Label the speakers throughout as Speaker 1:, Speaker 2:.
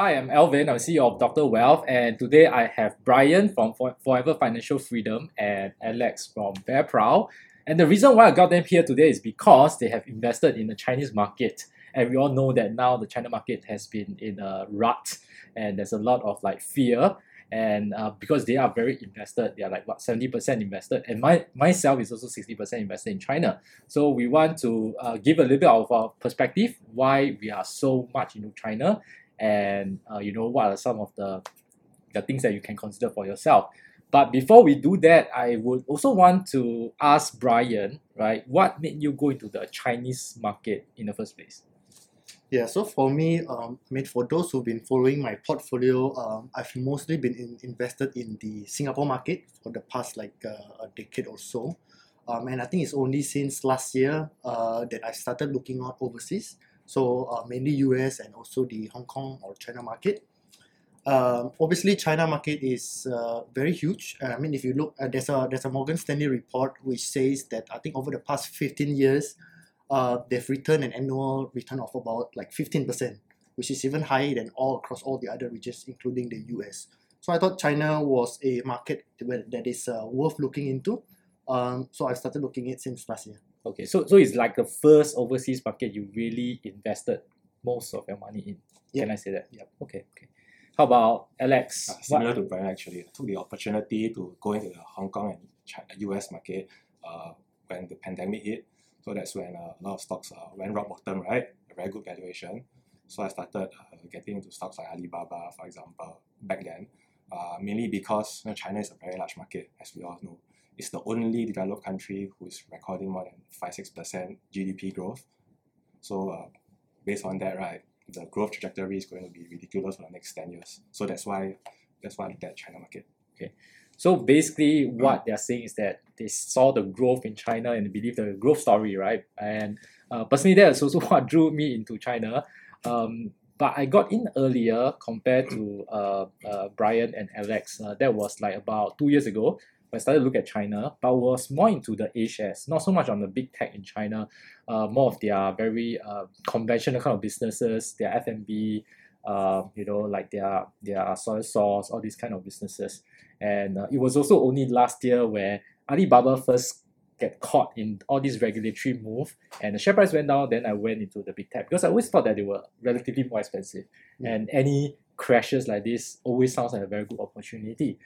Speaker 1: Hi, I'm Alvin, I'm CEO of Dr. Wealth, and today I have Brian from Forever Financial Freedom and Alex from Bear Proud. And the reason why I got them here today is because they have invested in the Chinese market. And we all know that now the China market has been in a rut and there's a lot of like fear. And uh, because they are very invested, they are like what 70% invested, and my myself is also 60% invested in China. So we want to uh, give a little bit of our perspective why we are so much into China and uh, you know what are some of the the things that you can consider for yourself. But before we do that, I would also want to ask Brian, right, what made you go into the Chinese market in the first place?
Speaker 2: Yeah, so for me, um, I mean, for those who've been following my portfolio, um, I've mostly been in, invested in the Singapore market for the past like uh, a decade or so. Um, and I think it's only since last year uh, that I started looking out overseas so uh, mainly US and also the Hong Kong or China market. Um, obviously, China market is uh, very huge. I mean, if you look, uh, there's a there's a Morgan Stanley report which says that I think over the past 15 years, uh, they've returned an annual return of about like 15%, which is even higher than all across all the other regions, including the US. So I thought China was a market that is uh, worth looking into. Um, so I started looking at it since last year.
Speaker 1: Okay, so so it's like the first overseas market you really invested most of your money in. Yep. Can I say that?
Speaker 2: Yep.
Speaker 1: Okay, okay. How about Alex?
Speaker 3: Uh, similar what? to Brian, actually, I took the opportunity to go into the Hong Kong and China, US market uh, when the pandemic hit. So that's when uh, a lot of stocks uh, went rock bottom, right? A very good valuation. So I started uh, getting into stocks like Alibaba, for example, back then. Uh, mainly because you know, China is a very large market, as we all know is the only developed country who is recording more than 5 6% GDP growth. So, uh, based on that, right, the growth trajectory is going to be ridiculous for the next 10 years. So, that's why that's why I looked at China market.
Speaker 1: Okay. So basically, what they're saying is that they saw the growth in China and believe the growth story, right? And uh, personally, that's also what drew me into China. Um, but I got in earlier compared to uh, uh, Brian and Alex. Uh, that was like about two years ago. I started to look at China, but was more into the A shares, not so much on the big tech in China, uh, more of their very uh, conventional kind of businesses, their F&B, uh, you know, like their their soy sauce, all these kind of businesses. And uh, it was also only last year where Alibaba first get caught in all these regulatory move and the share price went down, then I went into the big tech because I always thought that they were relatively more expensive. Mm. And any crashes like this always sounds like a very good opportunity.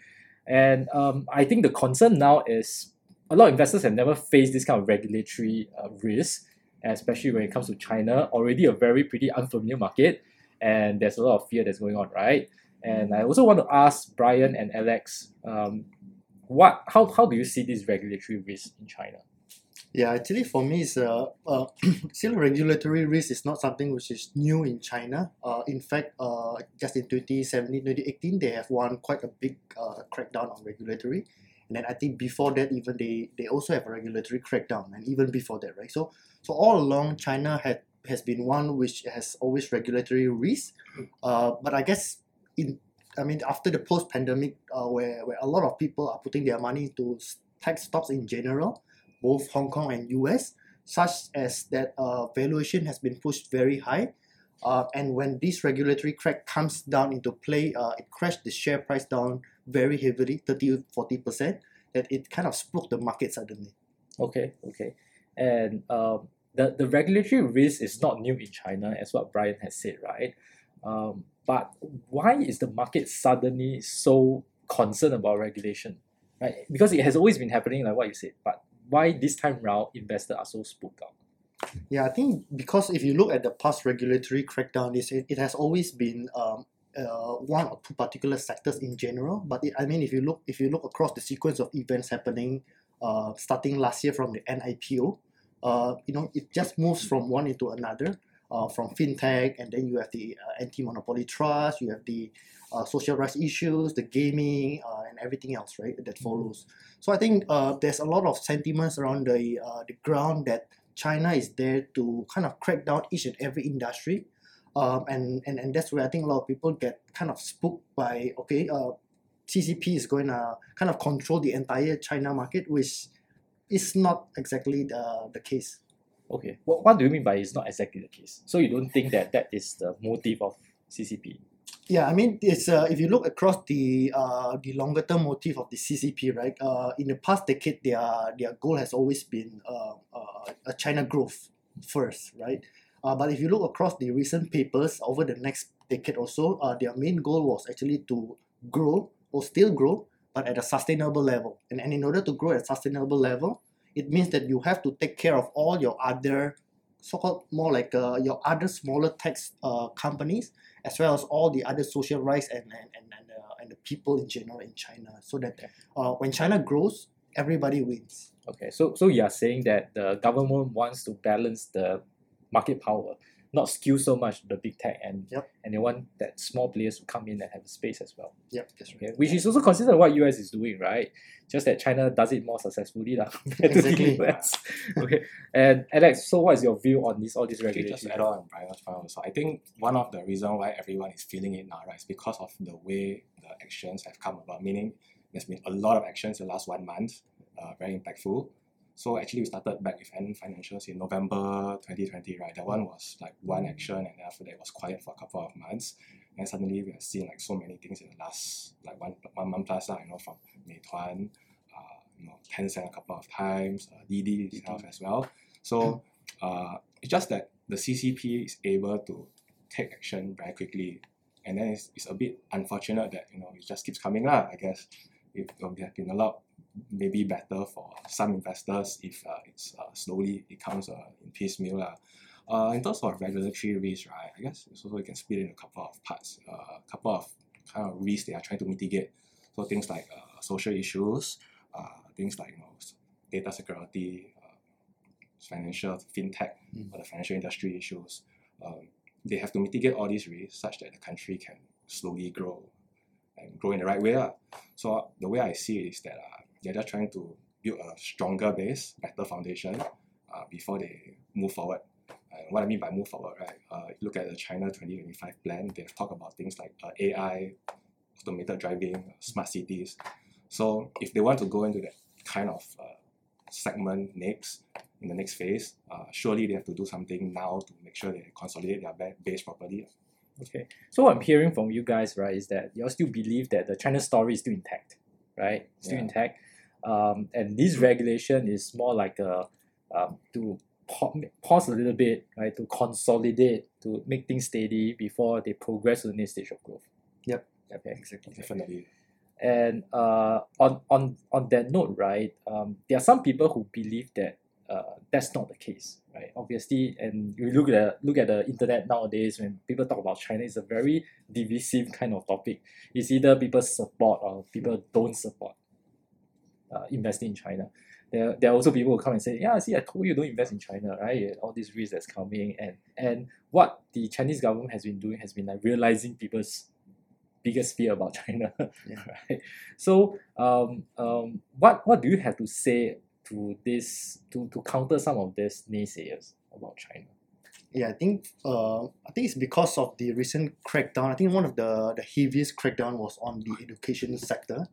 Speaker 1: And um, I think the concern now is a lot of investors have never faced this kind of regulatory uh, risk, especially when it comes to China, already a very pretty unfamiliar market, and there's a lot of fear that's going on, right? And I also want to ask Brian and Alex, um, what how, how do you see this regulatory risk in China?
Speaker 2: Yeah, actually, for me, it's uh, uh, still regulatory risk is not something which is new in China. Uh, in fact, uh, just in 2017, 2018, they have won quite a big uh, crackdown on regulatory. And then I think before that, even they, they also have a regulatory crackdown, and even before that, right? So, so all along, China had has been one which has always regulatory risk. Uh, but I guess in I mean, after the post-pandemic, uh, where, where a lot of people are putting their money into tech stocks in general, both Hong Kong and US, such as that uh, valuation has been pushed very high. Uh, and when this regulatory crack comes down into play, uh, it crashed the share price down very heavily, 30 40%, that it kind of spooked the market suddenly.
Speaker 1: Okay, okay. And um, the, the regulatory risk is not new in China, as what Brian has said, right? Um, but why is the market suddenly so concerned about regulation? Right? Because it has always been happening, like what you said, but why this time round investors are so spooked out?
Speaker 2: Yeah, I think because if you look at the past regulatory crackdown, it, it has always been um, uh, one or two particular sectors in general. But it, I mean, if you look if you look across the sequence of events happening, uh, starting last year from the Ant IPO, uh, you know, it just moves from one into another. Uh, from fintech, and then you have the uh, anti-monopoly trust, you have the uh, social rights issues, the gaming, uh, and everything else, right, that mm-hmm. follows. So I think uh, there's a lot of sentiments around the uh, the ground that China is there to kind of crack down each and every industry, um, and, and and that's where I think a lot of people get kind of spooked by okay, uh, CCP is going to kind of control the entire China market, which is not exactly the the case.
Speaker 1: Okay, what, what do you mean by it's not exactly the case? So you don't think that that is the motive of CCP?
Speaker 2: Yeah, I mean, it's uh, if you look across the uh, the longer term motive of the CCP, right? Uh, in the past decade, their their goal has always been uh, uh, a China growth first, right? Uh, but if you look across the recent papers over the next decade or so, uh, their main goal was actually to grow or still grow, but at a sustainable level. And, and in order to grow at a sustainable level, it means that you have to take care of all your other so-called more like uh, your other smaller tech uh, companies as well as all the other social rights and and, and, and, uh, and the people in general in China so that uh, when China grows everybody wins.
Speaker 1: Okay, so so you are saying that the government wants to balance the market power, not skew so much the big tech, and
Speaker 2: Yep.
Speaker 1: and they want that small players to come in and have space as well.
Speaker 2: yep that's right
Speaker 1: Okay, which is also considered what US is doing, right? Just that China does it more successfully, lah. compared to the
Speaker 2: Exactly.
Speaker 1: US. okay, and Alex, so what is your view on this all these
Speaker 3: Okay, just
Speaker 1: regulations?
Speaker 3: to add on Brian's point also, I think one of the reasons why everyone is feeling it now, right, is because of the way the actions have come about. Meaning, there's been a lot of actions in the last one month, uh, very impactful. So actually, we started back with Ant Financials in November 2020, right? That one was like one action, and after that it was quiet for a couple of months. And suddenly we have seen like so many things in the last like one one month plus, you know, from Meituan, uh, you know, Tencent a couple of times, uh, Didi itself as well. So uh, it's just that the CCP is able to take action very quickly, and then it's, it's a bit unfortunate that you know it just keeps coming up. I guess it would have been a lot maybe better for some investors if uh, it's uh, slowly it comes uh, in piecemeal. lah. Uh, in terms of regulatory risk, right, I guess it's also you can split it in a couple of parts, uh, a couple of kind of risks they are trying to mitigate. So things like uh, social issues, uh, things like you know data security, uh, financial fintech,
Speaker 2: Mm.
Speaker 3: or the financial industry issues. Um, they have to mitigate all these risks such that the country can slowly grow and grow in the right way. lah. So uh, the way I see it is that uh, they're just trying to build a stronger base, better foundation uh, before they move forward. And what I mean by move forward, right? Uh, look at the China 2025 plan, they've talked about things like uh, AI, automated driving, smart cities. So if they want to go into that kind of uh, segment next, in the next phase, uh, surely they have to do something now to make sure they consolidate their base properly.
Speaker 1: Okay, so what I'm hearing from you guys, right, is that you all still believe that the China story is still intact, right? Still
Speaker 3: Yeah.
Speaker 1: intact. Um, and this regulation is more like a um, to pause a little bit, right, to consolidate, to make things steady before they progress to the next stage of growth.
Speaker 2: Yep.
Speaker 1: Okay.
Speaker 2: exactly
Speaker 3: Definitely.
Speaker 1: And uh, on on on that note, right, um, there are some people who believe that uh, that's not the case, right? Obviously, and you look at look at the internet nowadays when people talk about China, it's a very divisive kind of topic. It's either people support or people don't support uh, investing in China. There, there are also people who come and say, "Yeah, see, I told you don't invest in China, right? All these risks that's coming." And and what the Chinese government has been doing has been like realizing people's biggest fear about China,
Speaker 2: Yeah.
Speaker 1: right? So, um, um, what what do you have to say to this to to counter some of these naysayers about China?
Speaker 2: Yeah, I think uh, I think it's because of the recent crackdown. I think one of the the heaviest crackdown was on the education sector.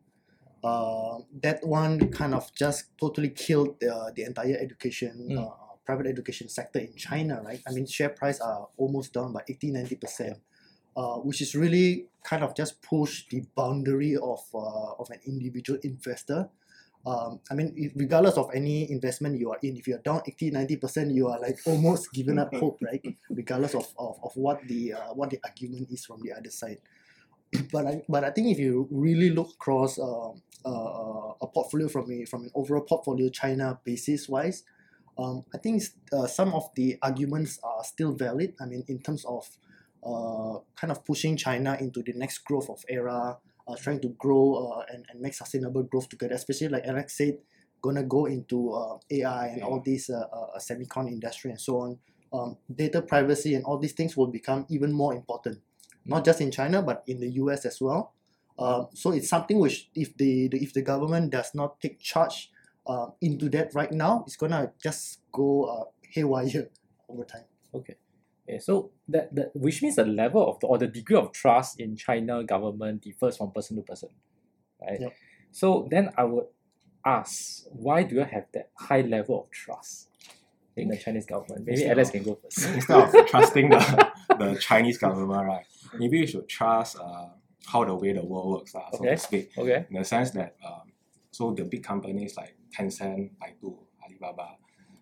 Speaker 2: Uh, that one kind of just totally killed the, the entire education
Speaker 1: Mm.
Speaker 2: uh, private education sector in China, right? I mean, share price are almost down by 80 90 percent, uh, which is really kind of just push the boundary of uh, of an individual investor. Um, I mean, if, regardless of any investment you are in, if you're down 80 90 percent, you are like almost given up hope, right? Regardless of, of, of what the uh, what the argument is from the other side. but I but I think if you really look across um, uh, a portfolio from a from an overall portfolio China basis wise, um, I think uh, some of the arguments are still valid. I mean, in terms of uh, kind of pushing China into the next growth of era, uh, trying to grow uh, and, and make sustainable growth together, especially like Alex said, gonna go into uh, AI and all these uh, uh, semicon industry and so on. Um, data privacy and all these things will become even more important, not just in China but in the US as well. Uh, so it's something which if the, the if the government does not take charge uh, into that right now, it's gonna just go uh, haywire over time.
Speaker 1: Okay. Okay, so that, that which means the level of the, or the degree of trust in China government differs from person to person, right?
Speaker 2: Yep.
Speaker 1: So then I would ask, why do you have that high level of trust in the Chinese government? Maybe
Speaker 3: Instead
Speaker 1: Alex can go first.
Speaker 3: Instead of trusting the, the Chinese government, right? Maybe you should trust uh, how the way the world works, uh, so
Speaker 1: Okay.
Speaker 3: to speak,
Speaker 1: Okay.
Speaker 3: in the sense that um, so the big companies like Tencent, Baidu, Alibaba,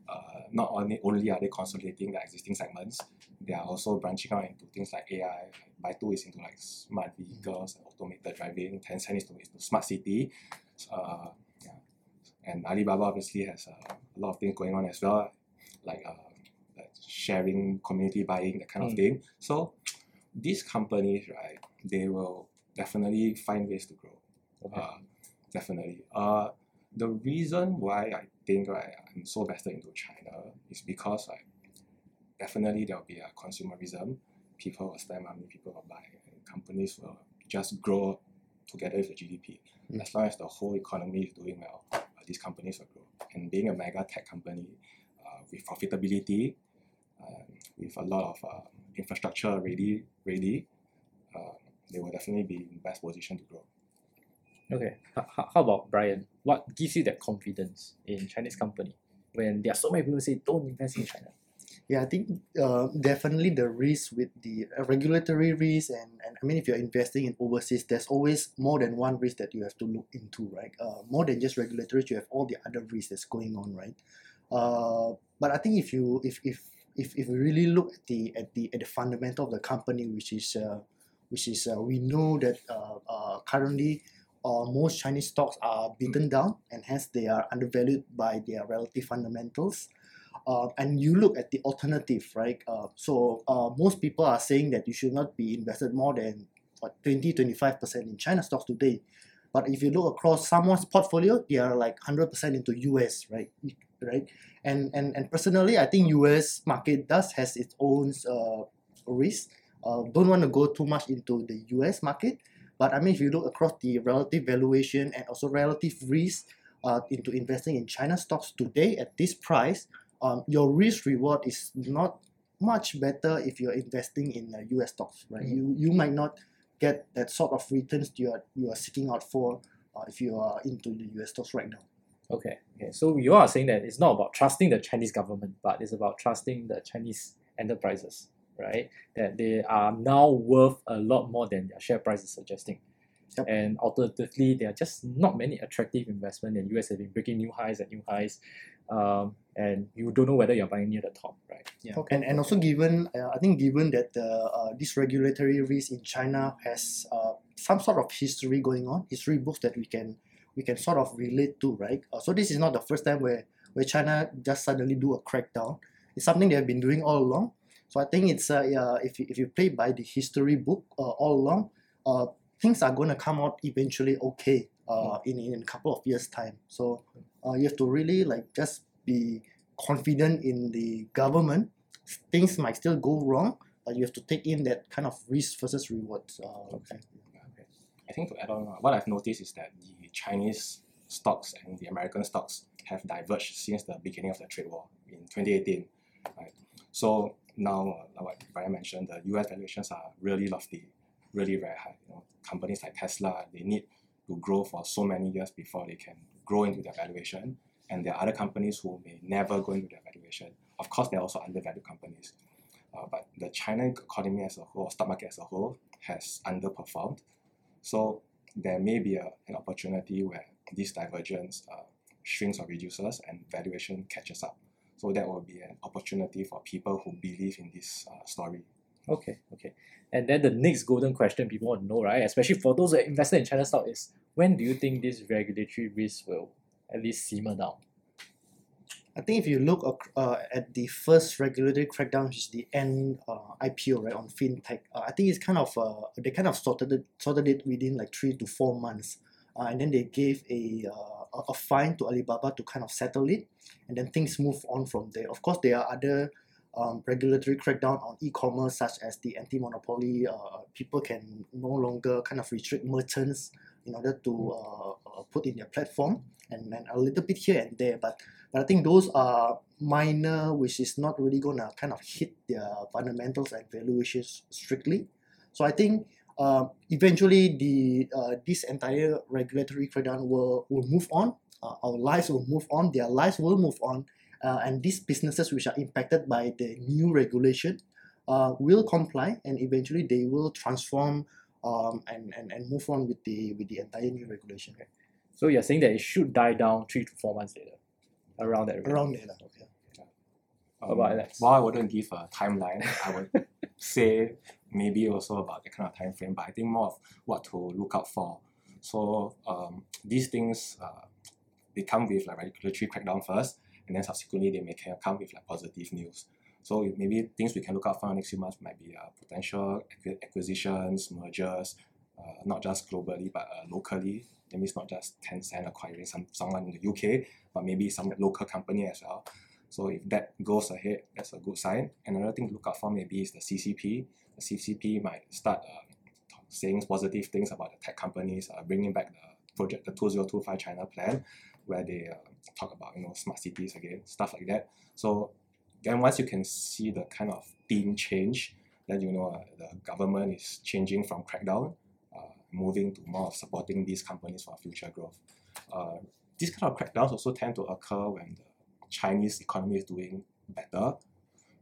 Speaker 3: uh, not only only are they consolidating the existing segments, they are also branching out into things like AI. Baidu is into like smart vehicles and automated driving. Tencent is into, into smart city. Uh, yeah. And Alibaba obviously has uh, a lot of things going on as well, like uh, like sharing, community buying, that kind of
Speaker 1: Mm.
Speaker 3: thing. So these companies, right, they will definitely find ways to grow.
Speaker 1: Okay.
Speaker 3: Uh, definitely. Uh, the reason why I think right, I'm so vested into China is because like definitely there will be a consumerism. People will spend money, people will buy, and companies will just grow together with the GDP.
Speaker 2: Mm.
Speaker 3: As long as the whole economy is doing well, uh, these companies will grow. And being a mega tech company uh, with profitability, um, with a lot of uh, infrastructure ready, ready, uh, they will definitely be in the best position to grow.
Speaker 1: Okay. H- h- how about Brian? What gives you that confidence in Chinese company when there are so many people who say don't invest in China?
Speaker 2: Yeah, I think uh, definitely the risk with the uh, regulatory risk and, and I mean if you're investing in overseas, there's always more than one risk that you have to look into, right? Uh, more than just regulatory, you have all the other risks that's going on, right? Uh, but I think if you if if if, if we really look at the at the at the fundamental of the company, which is uh, which is uh, we know that uh, uh, currently uh, most Chinese stocks are beaten down and hence they are undervalued by their relative fundamentals. Uh, and you look at the alternative, right? Uh, so most people are saying that you should not be invested more than what, 20 25% in China stocks today. But if you look across someone's portfolio, they are like 100% into US, right? Right? And, and, and personally, I think US market does has its own uh, risk. Uh, don't want to go too much into the US market. But I mean, if you look across the relative valuation and also relative risk uh, into investing in China stocks today at this price, um, your risk reward is not much better if you're investing in uh, US stocks, right?
Speaker 1: Mhm.
Speaker 2: You you might not get that sort of returns you are you are seeking out for uh, if you are into the US stocks right now.
Speaker 1: Okay. Okay. So you are saying that it's not about trusting the Chinese government, but it's about trusting the Chinese enterprises, right? That they are now worth a lot more than their share price is suggesting.
Speaker 2: Yep.
Speaker 1: And alternatively, there are just not many attractive investment and US have been breaking new highs and new highs. Um, and you don't know whether you're buying near the top, right? Yeah.
Speaker 2: And, and also given uh, I think given that the uh, this regulatory risk in China has uh, some sort of history going on, history books that we can we can sort of relate to, right? Uh, so this is not the first time where where China just suddenly do a crackdown. It's something they have been doing all along. So I think it's uh, uh if you, if you play by the history book uh, all along, uh, things are going to come out eventually okay uh, in, in a couple of years time. So uh, you have to really like just be confident in the government. Things might still go wrong, but you have to take in that kind of risk versus rewards. Uh,
Speaker 1: Okay.
Speaker 3: I think to add on, what I've noticed is that the Chinese stocks and the American stocks have diverged since the beginning of the trade war in 2018. Right? So now, uh, like Brian mentioned, the US valuations are really lofty, really very high. You know, companies like Tesla, they need to grow for so many years before they can grow into their valuation. And there are other companies who may never go into their valuation. Of course, they're also undervalued companies. Uh, but the China economy as a whole, stock market as a whole, has underperformed. So there may be a, an opportunity where this divergence uh, shrinks or reduces and valuation catches up. So that will be an opportunity for people who believe in this uh, story.
Speaker 1: Okay, okay. And then the next golden question people want to know, right? Especially for those that invested in China stock is when do you think this regulatory risk will at least simmer down?
Speaker 2: I think if you look uh, at the first regulatory crackdown, which is the Ant uh, IPO right on fintech, uh, I think it's kind of uh, they kind of sorted it sorted it within like three to four months, uh, and then they gave a, uh, a a fine to Alibaba to kind of settle it, and then things move on from there. Of course, there are other um, regulatory crackdown on e-commerce such as the anti-monopoly. People can no longer kind of restrict merchants in order to uh, uh, put in their platform, and then a little bit here and there, but but I think those are minor, which is not really gonna kind of hit their fundamentals and valuations strictly. So I think uh, eventually the uh, this entire regulatory crackdown will will move on. Uh, our lives will move on. Their lives will move on, uh, and these businesses which are impacted by the new regulation uh, will comply and eventually they will transform um, and, and, and move on with the with the entire new regulation right?
Speaker 1: So you're saying that it should die down three to four months later, around that. range.
Speaker 2: around there. lah. Okay.
Speaker 1: How about Alex?
Speaker 3: While I wouldn't give a timeline, I would say maybe also about the kind of time frame, but I think more of what to look out for. So um, these things uh, they come with like regulatory crackdown first, and then subsequently they may ca- come with like positive news. So maybe things we can look out for next few months might be uh, potential acquisitions, mergers, uh, not just globally but uh, locally. That means not just Tencent acquiring some someone in the UK, but maybe some local company as well. So if that goes ahead, that's a good sign. Another thing to look out for maybe is the CCP. The CCP might start uh, saying positive things about the tech companies, uh, bringing back the project, the 2025 China plan, where they uh, talk about you know smart cities again, stuff like that. So then once you can see the kind of theme change, then you know uh, the government is changing from crackdown, uh, moving to more of supporting these companies for future growth. Uh, these kind of crackdowns also tend to occur when the Chinese economy is doing better.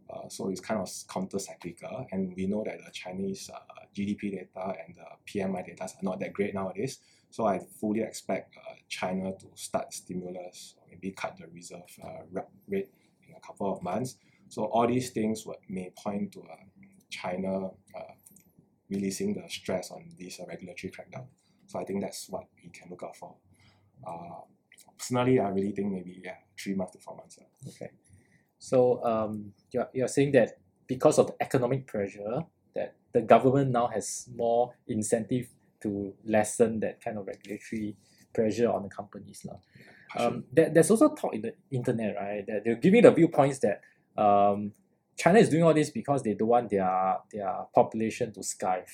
Speaker 3: Uh, so it's kind of counter-cyclical, and we know that the Chinese uh, GDP data and the PMI data are not that great nowadays. So I fully expect uh, China to start stimulus, or maybe cut the reserve uh, rate couple of months. So all these things would, may point to uh, China uh, releasing the stress on this uh, regulatory crackdown. So I think that's what we can look out for. Uh, personally, I really think maybe yeah, three months to four months. yeah.
Speaker 1: Okay. So um, you're, you're saying that because of the economic pressure, that the government now has more incentive to lessen that kind of regulatory pressure on the companies. lah. Um, there, there's also talk in the internet, right, that they're giving the viewpoints that um, China is doing all this because they don't want their their population to skive,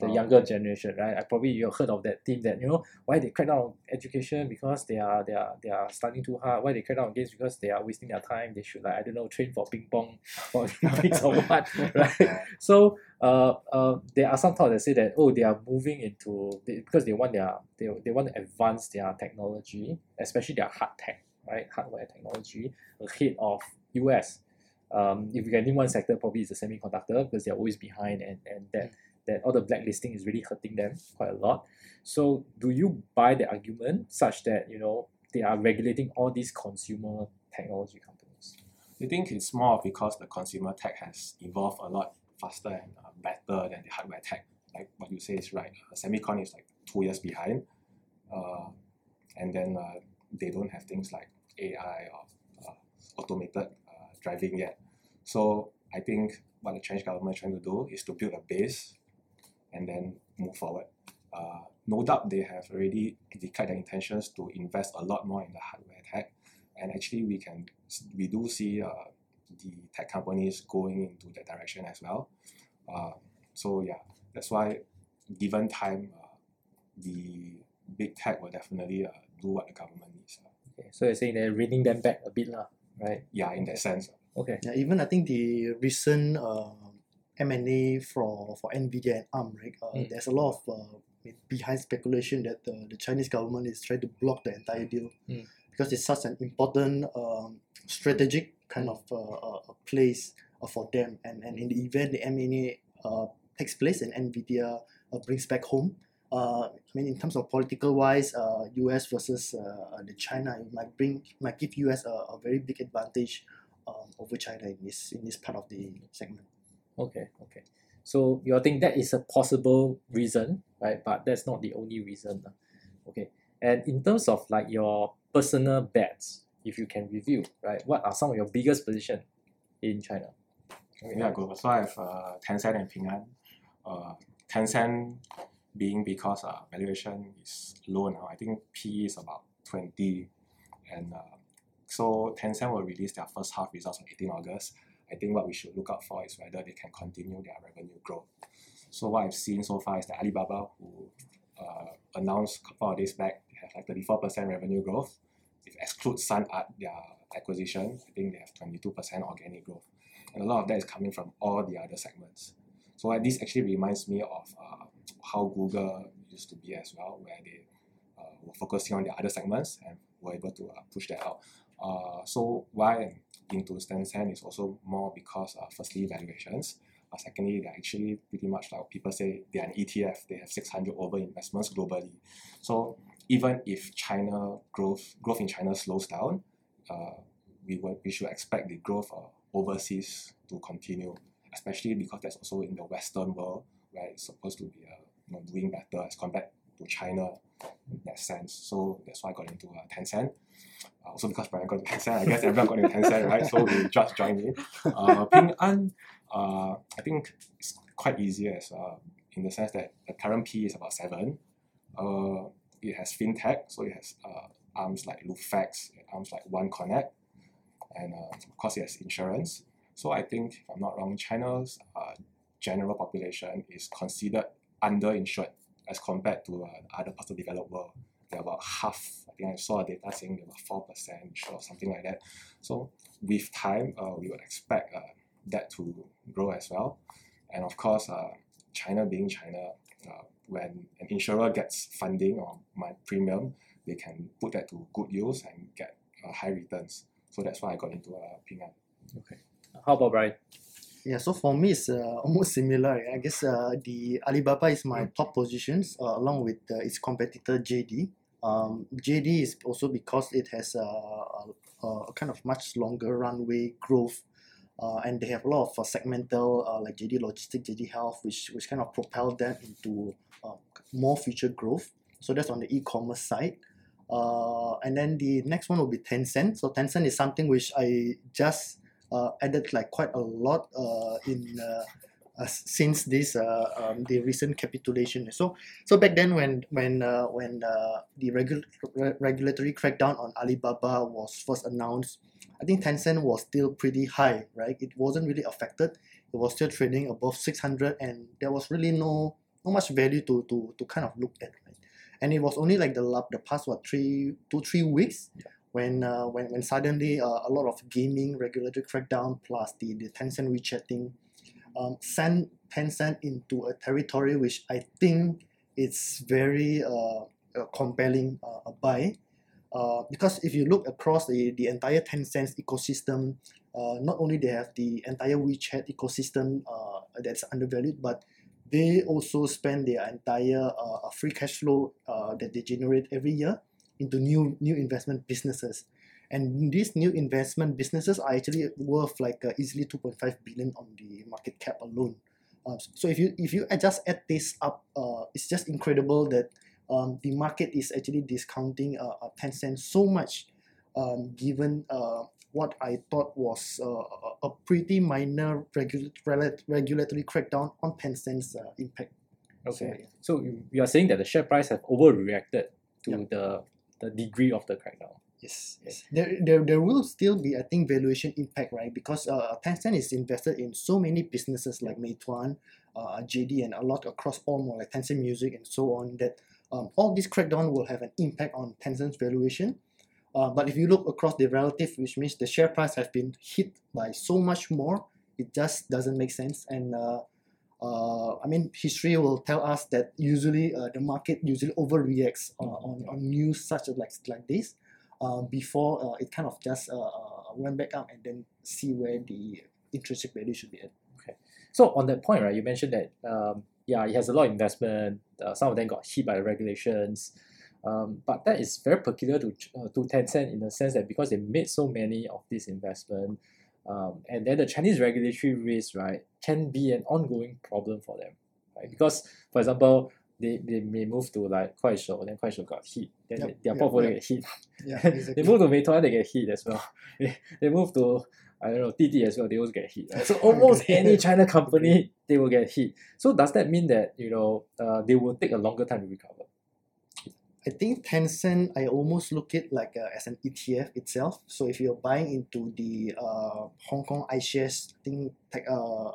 Speaker 1: the
Speaker 3: Oh.
Speaker 1: younger generation, right? I probably you've heard of that theme that you know why they crack down on education because they are they are they are studying too hard. Why they crack down on games because they are wasting their time. They should like I don't know train for ping pong or Olympics or what, right? So uh, uh, there are some thoughts that say that oh they are moving into they, because they want their they, they want to advance their technology, especially their hard tech, right? Hardware technology ahead of US. Um, if you can name one sector, probably it's the semiconductor because they're always behind and, and that that all the blacklisting is really hurting them quite a lot. So do you buy the argument such that you know they are regulating all these consumer technology companies?
Speaker 3: I think it's more because the consumer tech has evolved a lot faster and uh, better than the hardware tech. Like what you say is right. Uh, Semicon is like two years behind, uh, and then uh, they don't have things like AI or uh, automated uh, driving yet. So I think what the Chinese government is trying to do is to build a base, and then move forward. No doubt they have already declared their intentions to invest a lot more in the hardware tech, and actually we can we do see the tech companies going into that direction as well. Uh, so yeah, that's why given time, uh, the big tech will definitely uh, do what the government needs. uh.
Speaker 1: Okay, so you're saying they're reining them back a bit, lah, right?
Speaker 3: yeah, in that sense.
Speaker 1: Okay.
Speaker 2: Yeah, even I think the recent uh, M&A for, for NVIDIA and ARM, right? Uh,
Speaker 1: Mm.
Speaker 2: There's a lot of uh, behind speculation that the, the Chinese government is trying to block the entire deal
Speaker 1: Mm.
Speaker 2: Because it's such an important um, strategic kind of uh, uh, place uh, for them. And, and in the event the M&A uh, takes place and NVIDIA brings back home, I mean, in terms of political wise, US versus the China, it might bring might give US a, a very big advantage um, over China in this in this part of the segment.
Speaker 1: Okay, okay. So you think that is a possible reason, right? But that's not the only reason. Okay. And in terms of like your personal bets, if you can review, right? What are some of your biggest position in China?
Speaker 3: Yeah, go. So I have uh, Tencent and Ping An. Uh, Tencent being because uh, valuation is low now. I think P is about 20. And uh, so Tencent will release their first half results on 18 August. I think what we should look out for is whether they can continue their revenue growth. So what I've seen so far is that Alibaba, who uh, announced a couple of days back, they have like 34% revenue growth. If exclude Sun Art, their acquisition, I think they have 22% organic growth and a lot of that is coming from all the other segments. So uh, this actually reminds me of uh, how Google used to be as well, where they uh, were focusing on the other segments and were able to uh, push that out. Uh, so why into Tencent is also more because firstly valuations. Uh, secondly, they're actually pretty much like people say they're an ETF. They have 600 over investments globally. So even if China growth growth in China slows down, uh, we will, we should expect the growth uh, overseas to continue, especially because that's also in the Western world where it's supposed to be uh, you know, doing better as compared to China in that sense. So that's why I got into uh, Tencent. Uh, also because Brian got into Tencent, I guess everyone got into Tencent, right? So we just joined in. Uh, Ping An, uh, I think it's quite easy as uh, in the sense that the current P is about seven. Uh, it has fintech, so it has uh, arms like Lufax, arms like One Connect, and uh, of course it has insurance. So I think, if I'm not wrong, China's uh, general population is considered underinsured as compared to uh, other parts of the developed world. They're about half. I think I saw data saying they're about four percent or something like that. So with time, uh, we would expect uh, that to grow as well. And of course, uh, China being China, when an insurer gets funding or my premium, they can put that to good use and get uh, high returns. So that's why I got into uh, Ping An.
Speaker 1: How about Brian?
Speaker 2: Yeah, so for me, it's uh, almost similar. I guess uh, the Alibaba is my
Speaker 3: Mm.
Speaker 2: top positions uh, along with uh, its competitor JD. Um, JD is also because it has a, a, a kind of much longer runway growth, uh, and they have a lot of uh, segmental uh, like JD Logistics, JD Health, which which kind of propel them into uh, more future growth. So that's on the e-commerce side. Uh, and then the next one will be Tencent. So Tencent is something which I just uh, added like quite a lot uh, in uh, uh, since this uh, um, the recent capitulation. So so back then when when uh, when uh, the regu- re- regulatory crackdown on Alibaba was first announced, I think Tencent was still pretty high, right? It wasn't really affected. It was still trading above 600, and there was really no not much value to to to kind of look at, right? And it was only like the the past what three two three weeks when uh, when when suddenly uh, a lot of gaming regulatory crackdown plus the the Tencent WeChat thing um, sent Tencent into a territory which I think it's very uh, uh, compelling uh, a buy. Uh, because if you look across the, the entire Tencent ecosystem, uh, not only they have the entire WeChat ecosystem uh, that's undervalued, but they also spend their entire uh, free cash flow uh, that they generate every year into new new investment businesses. And these new investment businesses are actually worth like uh, easily 2.5 billion on the market cap alone. Uh, so if you if you just add this up uh, it's just incredible that um, the market is actually discounting uh, uh, Tencent so much um, given uh, what I thought was uh, a- pretty minor regula- regulatory crackdown on Tencent's uh, impact.
Speaker 1: Okay. So you, you are saying that the share price have overreacted to the the degree of the crackdown.
Speaker 2: Yes, yes. There, there, there will still be, I think, valuation impact, right? Because uh, Tencent is invested in so many businesses like Meituan, uh, JD, and a lot across all more like Tencent Music and so on. That um, all this crackdown will have an impact on Tencent's valuation. Uh, but if you look across the relative, which means the share price has been hit by so much more, it just doesn't make sense. And uh, uh, I mean, history will tell us that usually uh, the market usually overreacts uh, on, on news such as like, like this uh, before it kind of just went back up and then see where the intrinsic value should be at. Okay.
Speaker 1: So on that point, right, you mentioned that um, yeah, it has a lot of investment. Some of them got hit by the regulations, um, but that is very peculiar to uh, to Tencent in the sense that because they made so many of these investment, um, and then the Chinese regulatory risk, right, can be an ongoing problem for them, right? Because for example, they, they may move to like Kuaishou, then Kuaishou got hit, then
Speaker 2: Yep,
Speaker 1: they- their
Speaker 2: yep,
Speaker 1: portfolio
Speaker 2: yep.
Speaker 1: get hit.
Speaker 2: Yeah,
Speaker 1: they
Speaker 2: exactly.
Speaker 1: move to Meituan, they get hit as well. They, they move to I don't know Didi as well, they also get hit. right? So almost
Speaker 2: Okay.
Speaker 1: any China company they will get hit. So does that mean that you know uh, they will take a longer time to recover?
Speaker 2: I think Tencent, I almost look it like uh, as an ETF itself. So if you're buying into the uh, Hong Kong iShares, I think tech, uh,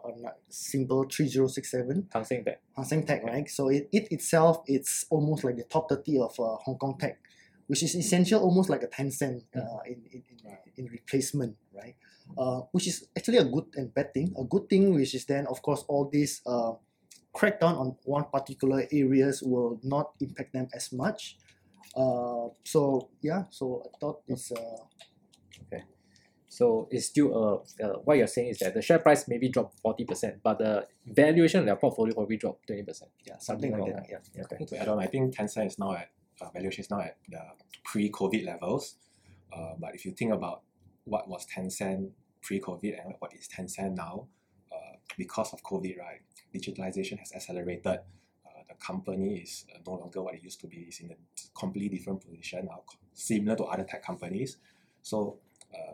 Speaker 2: symbol 3067,
Speaker 1: Hang Seng Tech.
Speaker 2: Hang Seng Tech, right? So it, it itself, it's almost like the top 30 of uh, Hong Kong tech, which is essential almost like a Tencent uh, in, in, in, in replacement, right? Uh, which is actually a good and bad thing. A good thing, which is then, of course, all these uh, crackdown on one particular areas will not impact them as much. Uh, so yeah, so I thought it's uh,
Speaker 1: So it's still uh, uh what you're saying is that the share price maybe dropped forty percent, but the valuation of their portfolio probably dropped twenty percent. Yeah, something,
Speaker 2: Something
Speaker 1: like
Speaker 2: like
Speaker 1: that. Yeah, okay.
Speaker 3: To add on, I think Tencent is now at uh, valuation is now at the pre-COVID levels. Uh, but if you think about what was Tencent pre-COVID and what is Tencent now, uh, because of COVID, right, digitalization has accelerated. Uh, the company is uh, no longer what it used to be. It's in a completely different position now, similar to other tech companies. So, uh,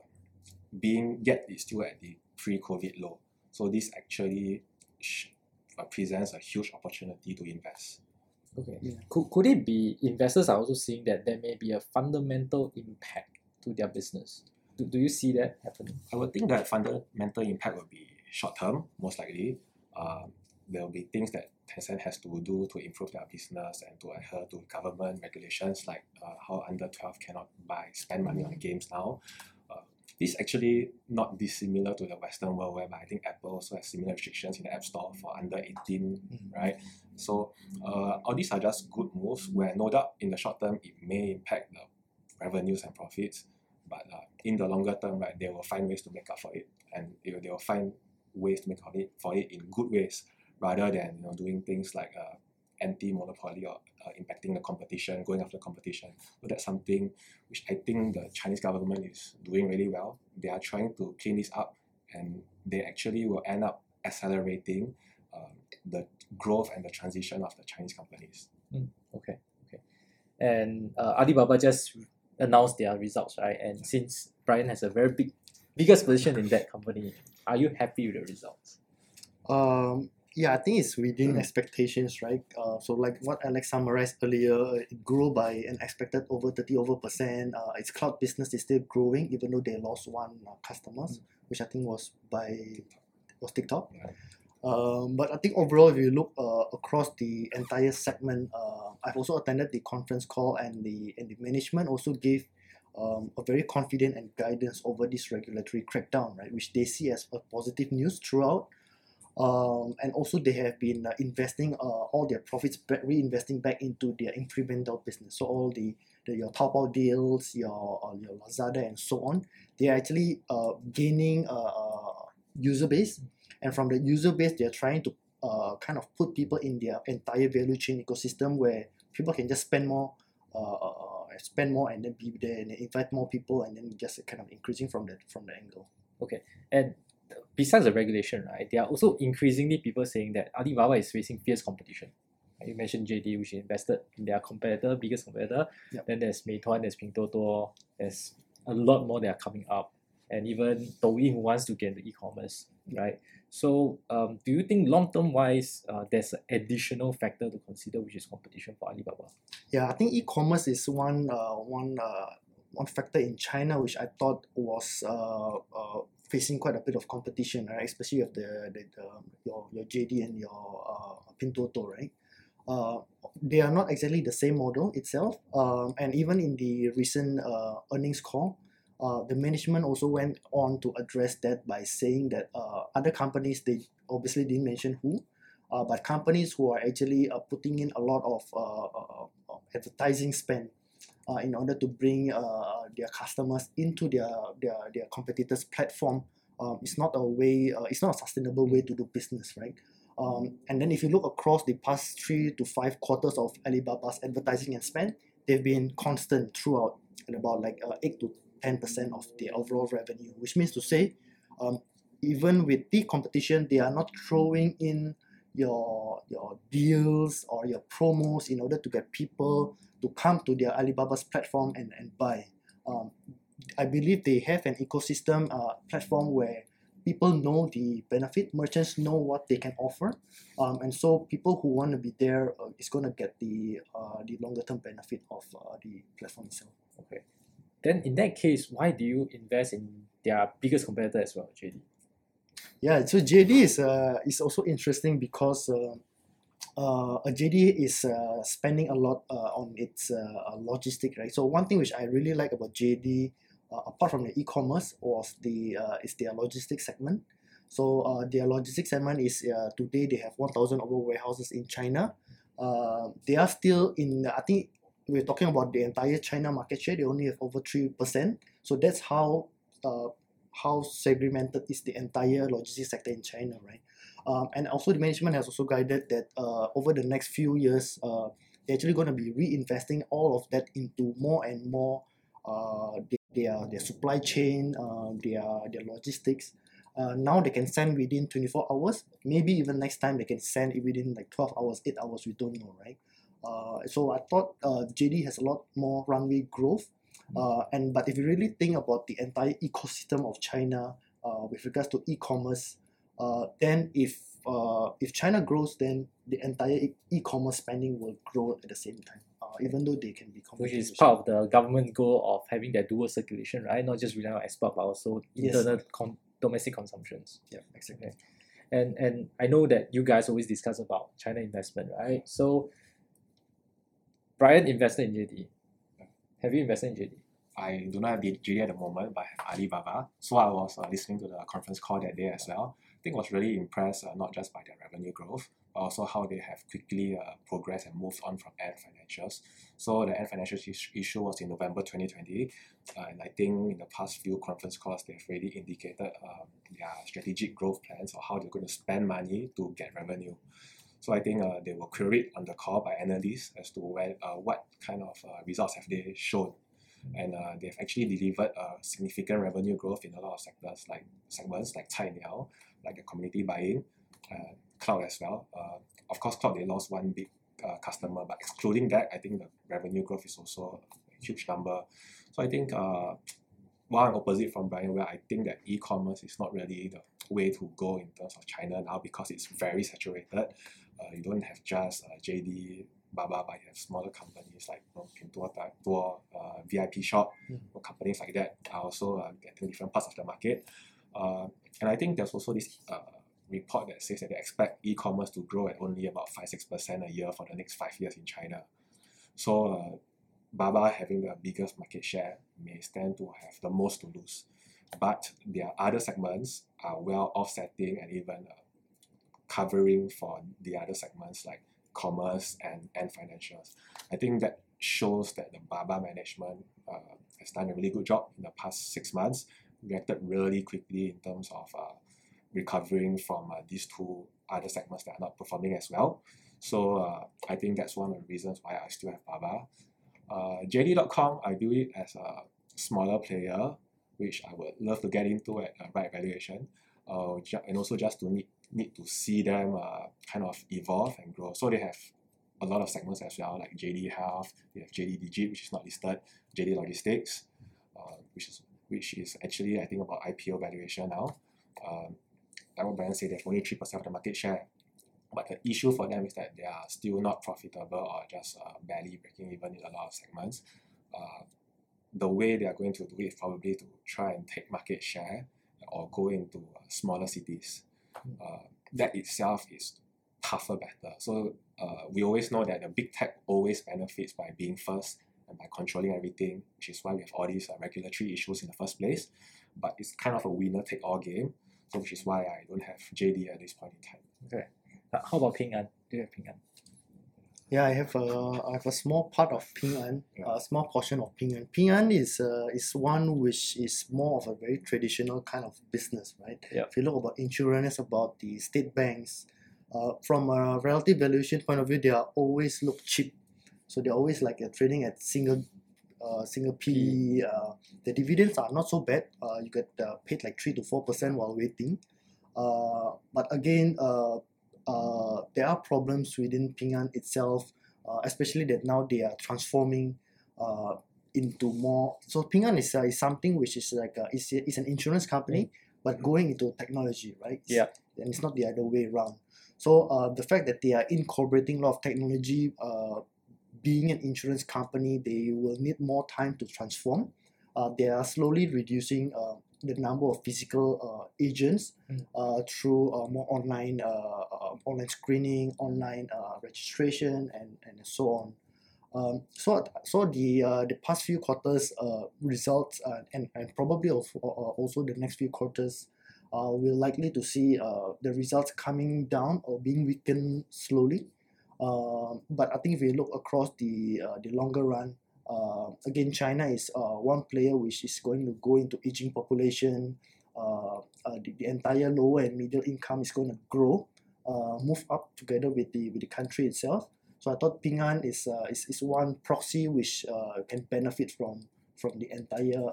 Speaker 3: being yet it's still at the pre-COVID low. So this actually sh- uh, presents a huge opportunity to invest.
Speaker 1: Okay.
Speaker 2: Yeah.
Speaker 1: Could, could it be investors are also seeing that there may be a fundamental impact to their business? Do, do you see that happening?
Speaker 3: I would think that fundamental impact would be short term, most likely. Um, there will be things that Tencent has to do to improve their business and to adhere to government regulations, like uh, how under 12 cannot buy, spend money on games now. Uh, this is actually not dissimilar to the Western world, whereby I think Apple also has similar restrictions in the App Store for under 18,
Speaker 2: Mhm.
Speaker 3: right? So, uh, all these are just good moves where no doubt in the short term it may impact the revenues and profits, but uh, in the longer term, right, they will find ways to make up for it, and they will find ways to make it for it in good ways, rather than you know doing things like uh, anti-monopoly or uh, impacting the competition, going after competition. So that's something which I think the Chinese government is doing really well. They are trying to clean this up, and they actually will end up accelerating um, the growth and the transition of the Chinese companies.
Speaker 1: Okay, okay. And uh, Alibaba just announced their results, right? And since Brian has a very big, biggest position in that company, are you happy with the results?
Speaker 2: Um, yeah, I think it's within
Speaker 3: Mm.
Speaker 2: expectations, right? Uh, so like what Alex summarized earlier, it grew by an expected over 30 over percent. Uh, its cloud business is still growing, even though they lost one uh, customers, which I think was by was TikTok.
Speaker 3: Yeah.
Speaker 2: Um, but I think overall, if you look uh, across the entire segment, uh, I've also attended the conference call, and the and the management also gave um, a very confident and guidance over this regulatory crackdown, right, which they see as a positive news throughout. Um, and also they have been uh, investing uh, all their profits back, reinvesting back into their incremental business. So all the, the your Taobao deals, your uh, your Lazada and so on, they are actually uh, gaining a, a user base, and from the user base, they are trying to uh, kind of put people in their entire value chain ecosystem where people can just spend more, uh, uh, uh, spend more, and then be there and invite more people, and then just kind of increasing from that from the angle.
Speaker 1: Okay, and besides the regulation, right, there are also increasingly people saying that Alibaba is facing fierce competition. You mentioned JD, which invested in their competitor, biggest competitor.
Speaker 2: Yep.
Speaker 1: Then there's Meituan, there's Pinduoduo, there's a lot more that are coming up, and even Douyin wants to get into e-commerce, right? So, um, do you think long-term wise, uh, there's an additional factor to consider, which is competition for Alibaba?
Speaker 2: Yeah, I think e-commerce is one uh, one uh, one factor in China which I thought was uh, uh, facing quite a bit of competition, right? Especially with the, the, the your your JD and your uh, Pinduoduo, right? Uh, they are not exactly the same model itself, um, and even in the recent uh, earnings call, uh, the management also went on to address that by saying that uh, other companies they obviously didn't mention who, uh, but companies who are actually uh, putting in a lot of uh, advertising spend in order to bring their customers into their their, their competitors' platform. Um, it's not a way. It's not a sustainable way to do business, right? Um, and then if you look across the past three to five quarters of Alibaba's advertising and spend, they've been constant throughout at about like uh, eight to ten percent of the overall revenue, which means to say, um, even with the competition, they are not throwing in your your deals or your promos in order to get people to come to their Alibaba's platform and, and buy. Um, I believe they have an ecosystem uh, platform where people know the benefit, merchants know what they can offer, um, and so people who want to be there uh, is going to get the uh, the longer term benefit of uh, the platform itself.
Speaker 1: Okay. Then in that case, why do you invest in their biggest competitor as well, JD?
Speaker 2: Yeah, so JD is uh, is also interesting because uh, uh, JD is uh, spending a lot uh, on its uh, logistic, right? So one thing which I really like about JD, uh, apart from the e-commerce, was the uh, is their logistics segment. So uh, their logistics segment is uh, today they have one thousand over warehouses in China. Uh, they are still in. I think we're talking about the entire China market share. They only have over three percent. So that's how uh, how segmented is the entire logistics sector in China, right? Um, and also the management has also guided that uh, over the next few years, uh, they're actually going to be reinvesting all of that into more and more uh, their, their supply chain, uh, their, their logistics. Uh, now they can send within 24 hours. Maybe even next time they can send it within like 12 hours, 8 hours, we don't know, right? Uh, so I thought uh, JD has a lot more runway growth. Uh, and but if you really think about the entire ecosystem of China uh, with regards to e-commerce, uh, then if uh, if China grows, then the entire e-commerce spending will grow at the same time. Uh, even though they can be
Speaker 1: which is part of the government goal of having that dual circulation, right? Not just relying on export, but also
Speaker 2: Yes.
Speaker 1: internal con- domestic consumptions.
Speaker 2: Yeah, exactly.
Speaker 1: Okay. And and I know that you guys always discuss about China investment, right? So Brian invested in JD. Have you invested in JD?
Speaker 3: I do not have JD at the moment, but I have Alibaba. So I was uh, listening to the conference call that day as well. I think I was really impressed uh, not just by their revenue growth, but also how they have quickly uh, progressed and moved on from Ant Financials. So the Ant Financials is- issue was in November 2020, uh, and I think in the past few conference calls, they've already indicated um, their strategic growth plans or how they're going to spend money to get revenue. So I think uh, they were queried on the call by analysts as to where, uh, what kind of uh, results have they shown and uh, they've actually delivered uh, significant revenue growth in a lot of sectors like segments like Cainiao, like the community buying, uh, cloud as well. Of course, cloud they lost one big customer, but excluding that, I think the revenue growth is also a huge number. So I think while I'm opposite from Brian, where I think that e-commerce is not really the way to go in terms of China now because it's very saturated. Uh, you don't have just uh, JD, Baba, but you have smaller companies like you know, Pintuo, Tuo, uh, VIP Shop,
Speaker 2: Mm.
Speaker 3: or companies like that are also uh, getting different parts of the market. Uh, and I think there's also this uh, report that says that they expect e-commerce to grow at only about 5-6% a year for the next five years in China. So uh, Baba having the biggest market share may stand to have the most to lose. But their other segments are well offsetting and even uh, covering for the other segments like commerce and, and financials. I think that shows that the Baba management uh, has done a really good job in the past six months, reacted really quickly in terms of uh, recovering from uh, these two other segments that are not performing as well. So uh, I think that's one of the reasons why I still have Baba. Uh, JD.com, I view it as a smaller player, which I would love to get into at a right valuation, uh, and also just to need, need to see them uh, kind of evolve and grow. So they have a lot of segments as well, like JD Health, they have JD Digit, which is not listed, JD Logistics, uh, which is which is actually I think about IPO valuation now. Um, what Brian said, they have only three percent of the market share. But the issue for them is that they are still not profitable or just uh, barely breaking even in a lot of segments. Uh, the way they are going to do it is probably to try and take market share or go into uh, smaller cities. Uh, that itself is tougher better. So uh, we always know that the big tech always benefits by being first and by controlling everything, which is why we have all these uh, regulatory issues in the first place. But it's kind of a winner take all game, so which is why I don't have JD at this point in time.
Speaker 1: Uh, how about Ping An? Do you have Ping An?
Speaker 2: Yeah, I have a I have a small part of Ping An,
Speaker 3: Yeah.
Speaker 2: a small portion of Ping An. Ping An is uh, is one which is more of a very traditional kind of business, right?
Speaker 1: Yeah.
Speaker 2: If you look about insurance, about the state banks, uh, from a relative valuation point of view, they are always look cheap. So they're always like uh, trading at single, uh, single P. Uh, the dividends are not so bad. Uh, you get uh, paid like three to four percent while waiting. Uh, but again, uh, uh, there are problems within Ping An itself, uh, especially that now they are transforming uh, into more. So Ping An is, uh, is something which is like a, is, is an insurance company, but going into technology, right?
Speaker 1: Yeah.
Speaker 2: And it's not the other way around. So uh, the fact that they are incorporating a lot of technology, uh, being an insurance company, they will need more time to transform. Uh, they are slowly reducing uh, the number of physical uh, agents
Speaker 1: Mm.
Speaker 2: uh, through uh, more online uh, uh, online screening, online uh, registration, and, and so on. Um, so so the uh, the past few quarters uh, results uh, and and probably also, uh, also the next few quarters uh, we're likely to see uh, the results coming down or being weakened slowly. Um, but I think if we look across the uh, the longer run, uh, again China is uh, one player which is going to go into aging population. uh, uh, the, the entire lower and middle income is going to grow, uh, move up together with the with the country itself. So I thought Ping An is, uh, is, is one proxy which can benefit from from the entire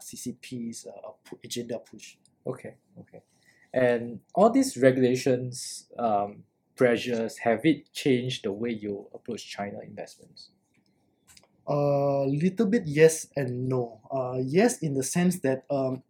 Speaker 2: CCP's agenda push.
Speaker 1: Okay, okay. And all these regulations, um, pressures, have it changed the way you approach China investments?
Speaker 2: A little bit yes and no. Uh, yes, in the sense that um,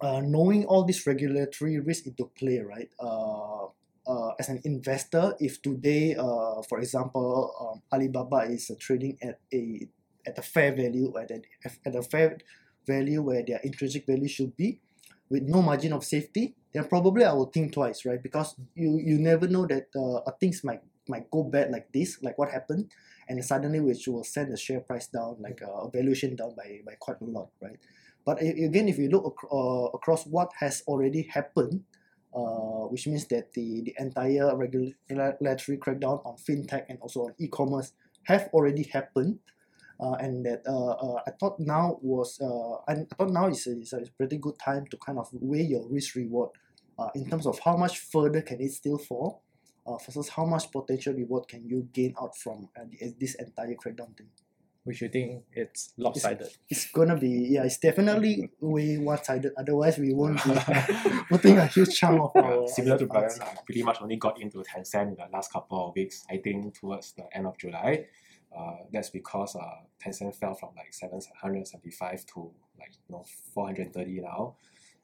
Speaker 2: uh, knowing all these regulatory risks into play, right? Uh, uh, as an investor, if today, uh, for example, um, Alibaba is trading at a at a fair value, at a, at a fair value where their intrinsic value should be, with no margin of safety, then probably I will think twice, right? Because you you never know that things might might go bad like this, like what happened, and suddenly which will send the share price down, like uh, valuation down by, by quite a lot, right? But again, if you look ac- uh, across what has already happened, uh, which means that the, the entire regulatory crackdown on fintech and also on e-commerce have already happened, uh, and that uh, uh, I thought now was I thought now is a, is a pretty good time to kind of weigh your risk reward in terms of how much further can it still fall uh, versus how much potential reward can you gain out from uh, this entire crackdown thing.
Speaker 1: Which you think it's lopsided?
Speaker 2: It's gonna be yeah, it's definitely way one-sided. Otherwise, we won't be putting a huge chunk of
Speaker 3: Yeah,
Speaker 2: our
Speaker 3: similar to
Speaker 2: our
Speaker 3: Brian. I pretty much only got into Tencent in the last couple of weeks. I think towards the end of July. Uh, that's because uh, Tencent fell from like 775 to like you know 430 now.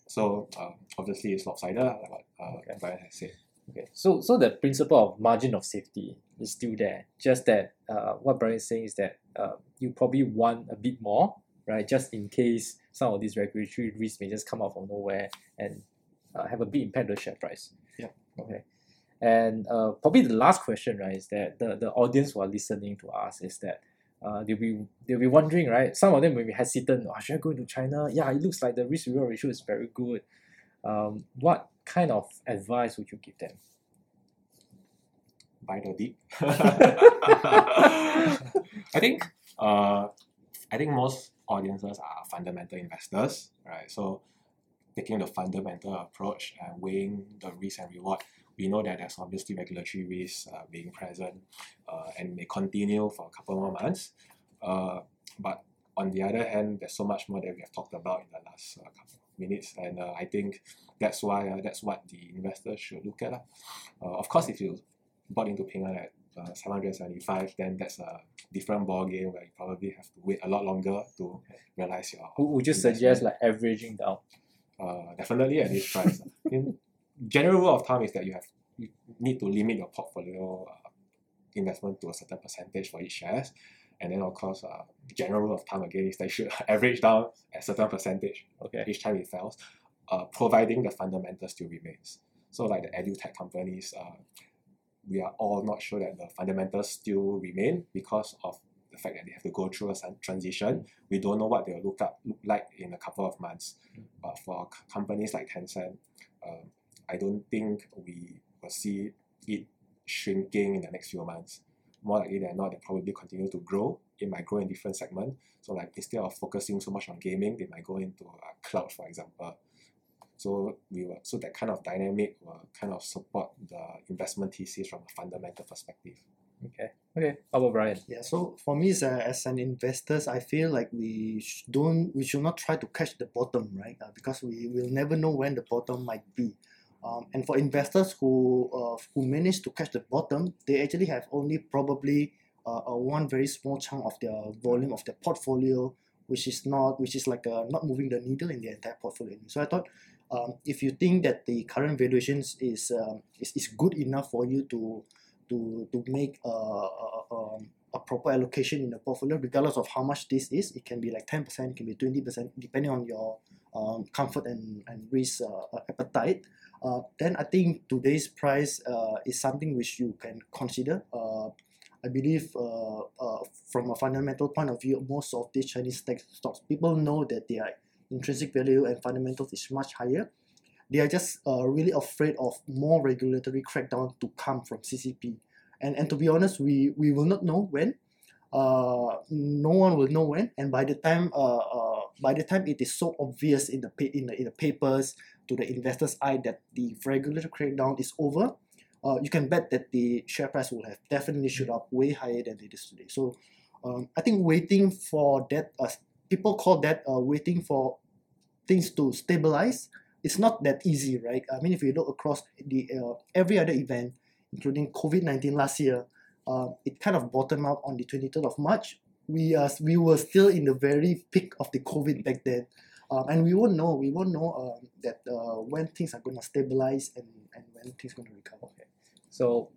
Speaker 3: So uh, obviously it's lopsided, like what uh,
Speaker 1: Okay.
Speaker 3: Brian has said.
Speaker 1: Okay, so so the principle of margin of safety is still there. Just that uh, what Brian is saying is that uh, you probably want a bit more, right? Just in case some of these regulatory risks may just come out from nowhere and uh, have a big impact on the share price.
Speaker 2: Yeah.
Speaker 1: Okay. And uh, probably the last question, right, is that the, the audience who are listening to us is that uh, they'll be they'll be wondering, right? Some of them may be hesitant. Oh, should I go to China? Yeah, it looks like the risk reward ratio is very good. Um, what kind of advice would you give them?
Speaker 3: Buy the dip. I think uh, I think most audiences are fundamental investors, right? So taking the fundamental approach and weighing the risk and reward, we know that there's obviously regulatory risks uh, being present uh, and may continue for a couple more months. Uh, but on the other hand, there's so much more that we have talked about in the last uh, couple of minutes, and uh, I think that's why uh, that's what the investors should look at. Uh, of course, if you bought into Ping An at uh, 775, then that's a different ball game where you probably have to wait a lot longer to realize your.
Speaker 1: Would would you suggest like averaging down?
Speaker 3: Uh, definitely at this price. In general rule of thumb is that you have you need to limit your portfolio uh, investment to a certain percentage for each shares, and then of course, uh, general rule of thumb again is that you should average down a certain percentage
Speaker 1: Okay.
Speaker 3: each time it fails, uh, providing the fundamentals still remains. So like the edutech companies, uh, we are all not sure that the fundamentals still remain because of the fact that they have to go through a transition. We don't know what they'll look up look like in a couple of months. But for c- companies like Tencent, um, I don't think we will see it shrinking in the next few months. More likely than not, they probably continue to grow. It might grow in different segments. So like instead of focusing so much on gaming, they might go into uh, cloud, for example. So we will, so that kind of dynamic will kind of support the investment thesis from a fundamental perspective.
Speaker 1: Okay. Okay. How about Brian?
Speaker 2: Yeah, so for me, as, a, as an investors, I feel like we sh- don't, we should not try to catch the bottom, right? Uh, because we will never know when the bottom might be. Um, and for investors who uh, who manage to catch the bottom, they actually have only probably uh, uh, one very small chunk of their volume of their portfolio, which is not, which is like uh, not moving the needle in the entire portfolio. So I thought, um, if you think that the current valuations is um, is, is good enough for you to to to make a, a, um, a proper allocation in the portfolio, regardless of how much this is. It can be like ten percent, it can be twenty percent, depending on your um, comfort and and risk uh, appetite. Uh, then I think today's price uh, is something which you can consider. Uh, I believe uh, uh, from a fundamental point of view, most of these Chinese tech stocks, people know that their intrinsic value and fundamentals is much higher. They are just really afraid of more regulatory crackdown to come from CCP. And, and to be honest, we, we will not know when. No one will know when. And by the time by the time it is so obvious in the in the, in the papers to the investors' eye that the regulatory crackdown is over, uh, you can bet that the share price will have definitely shoot up way higher than it is today. So um, I think waiting for that, uh, people call that uh, waiting for things to stabilize. It's not that easy, right? I mean, if you look across the uh, every other event, including COVID nineteen last year, uh, it kind of bottomed out on the twenty third of March. We are we were still in the very peak of the COVID back then, um, and we won't know we won't know um, that uh, when things are going to stabilize and, and when things are going to recover.
Speaker 1: So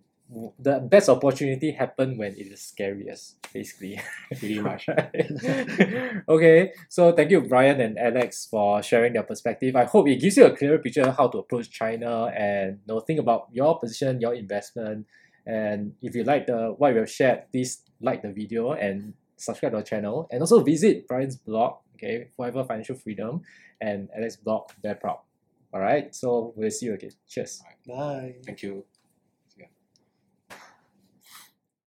Speaker 1: the best opportunity happen when it is scariest, basically.
Speaker 3: Pretty much.
Speaker 1: okay, so thank you, Brian and Alex, for sharing their perspective. I hope it gives you a clearer picture of how to approach China and you know, think about your position, your investment. And if you like the what we have shared, please like the video and subscribe to our channel. And also visit Brian's blog, okay, Forever Financial Freedom, and Alex's blog, Bear Proud. All right, so we'll see you again. Cheers.
Speaker 2: Bye.
Speaker 3: Thank you.